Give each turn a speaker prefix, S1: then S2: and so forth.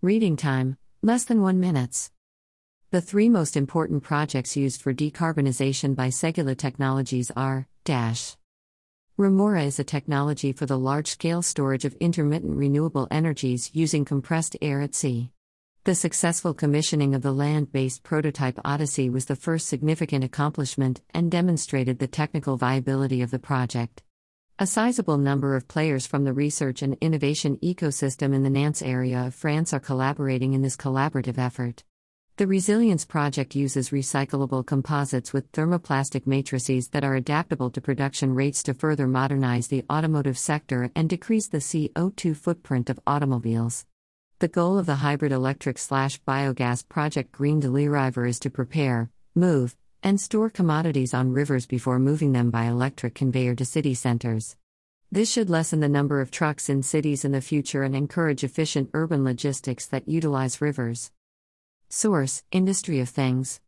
S1: Reading time less than 1 minutes. The three most important projects used for decarbonization by Segula Technologies are dash. Remora is a technology for the large scale storage of intermittent renewable energies using compressed air at sea. The successful commissioning of the land based prototype Odyssey was the first significant accomplishment and demonstrated the technical viability of the project. A sizable number of players from the research and innovation ecosystem in the Nantes area of France are collaborating in this collaborative effort. The Resilience project uses recyclable composites with thermoplastic matrices that are adaptable to production rates to further modernize the automotive sector and decrease the CO2 footprint of automobiles. The goal of the hybrid electric slash biogas project Green River is to prepare, move, and store commodities on rivers before moving them by electric conveyor to city centers. This should lessen the number of trucks in cities in the future and encourage efficient urban logistics that utilize rivers. Source Industry of Things